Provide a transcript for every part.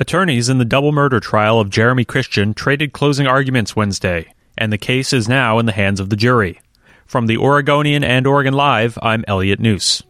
Attorneys in the double murder trial of Jeremy Christian traded closing arguments Wednesday, and the case is now in the hands of the jury. From the Oregonian and Oregon Live, I'm Elliot Njus.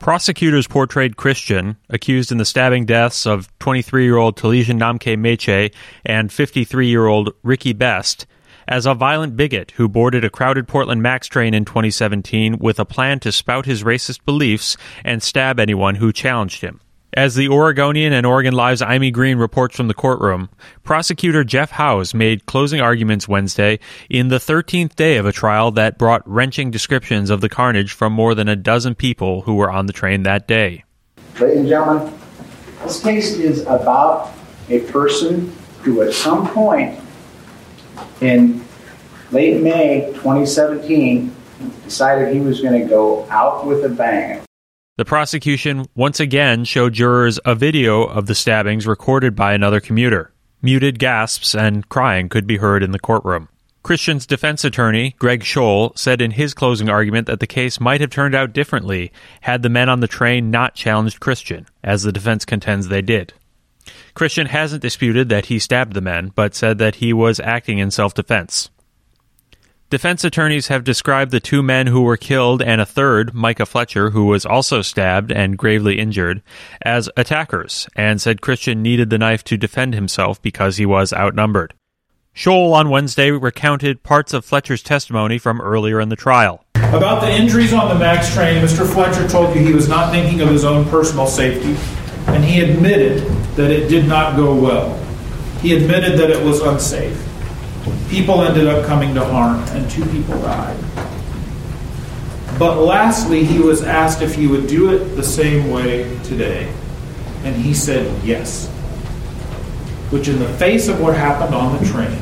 Prosecutors portrayed Christian, accused in the stabbing deaths of 23 year old Taliesin Namkai Meche and 53 year old Ricky Best, as a violent bigot who boarded a crowded Portland Max train in 2017 with a plan to spout his racist beliefs and stab anyone who challenged him. As the Oregonian and Oregon Live's Aimee Green reports from the courtroom, prosecutor Jeff Howes made closing arguments Wednesday in the 13th day of a trial that brought wrenching descriptions of the carnage from more than a dozen people who were on the train that day. Ladies and gentlemen, this case is about a person who at some point in late May 2017 decided he was going to go out with a bang. The prosecution once again showed jurors a video of the stabbings recorded by another commuter. Muted gasps and crying could be heard in the courtroom. Christian's defense attorney, Greg Scholl, said in his closing argument that the case might have turned out differently had the men on the train not challenged Christian, as the defense contends they did. Christian hasn't disputed that he stabbed the men, but said that he was acting in self defense. Defense attorneys have described the two men who were killed and a third, Micah Fletcher, who was also stabbed and gravely injured, as attackers, and said Christian needed the knife to defend himself because he was outnumbered. Scholl on Wednesday recounted parts of Fletcher's testimony from earlier in the trial. About the injuries on the MAX train, Mr. Fletcher told you he was not thinking of his own personal safety, and he admitted that it did not go well. He admitted that it was unsafe. People ended up coming to harm, and two people died. But lastly, he was asked if he would do it the same way today. And he said yes. Which, in the face of what happened on the train,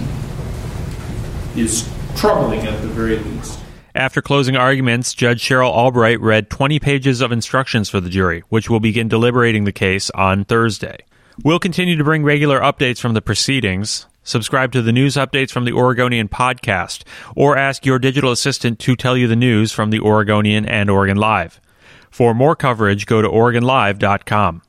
is troubling at the very least. After closing arguments, Judge Cheryl Albrecht read 20 pages of instructions for the jury, which will begin deliberating the case on Thursday. We'll continue to bring regular updates from the proceedings. Subscribe to the news updates from the Oregonian podcast, or ask your digital assistant to tell you the news from the Oregonian and Oregon Live. For more coverage, go to OregonLive.com.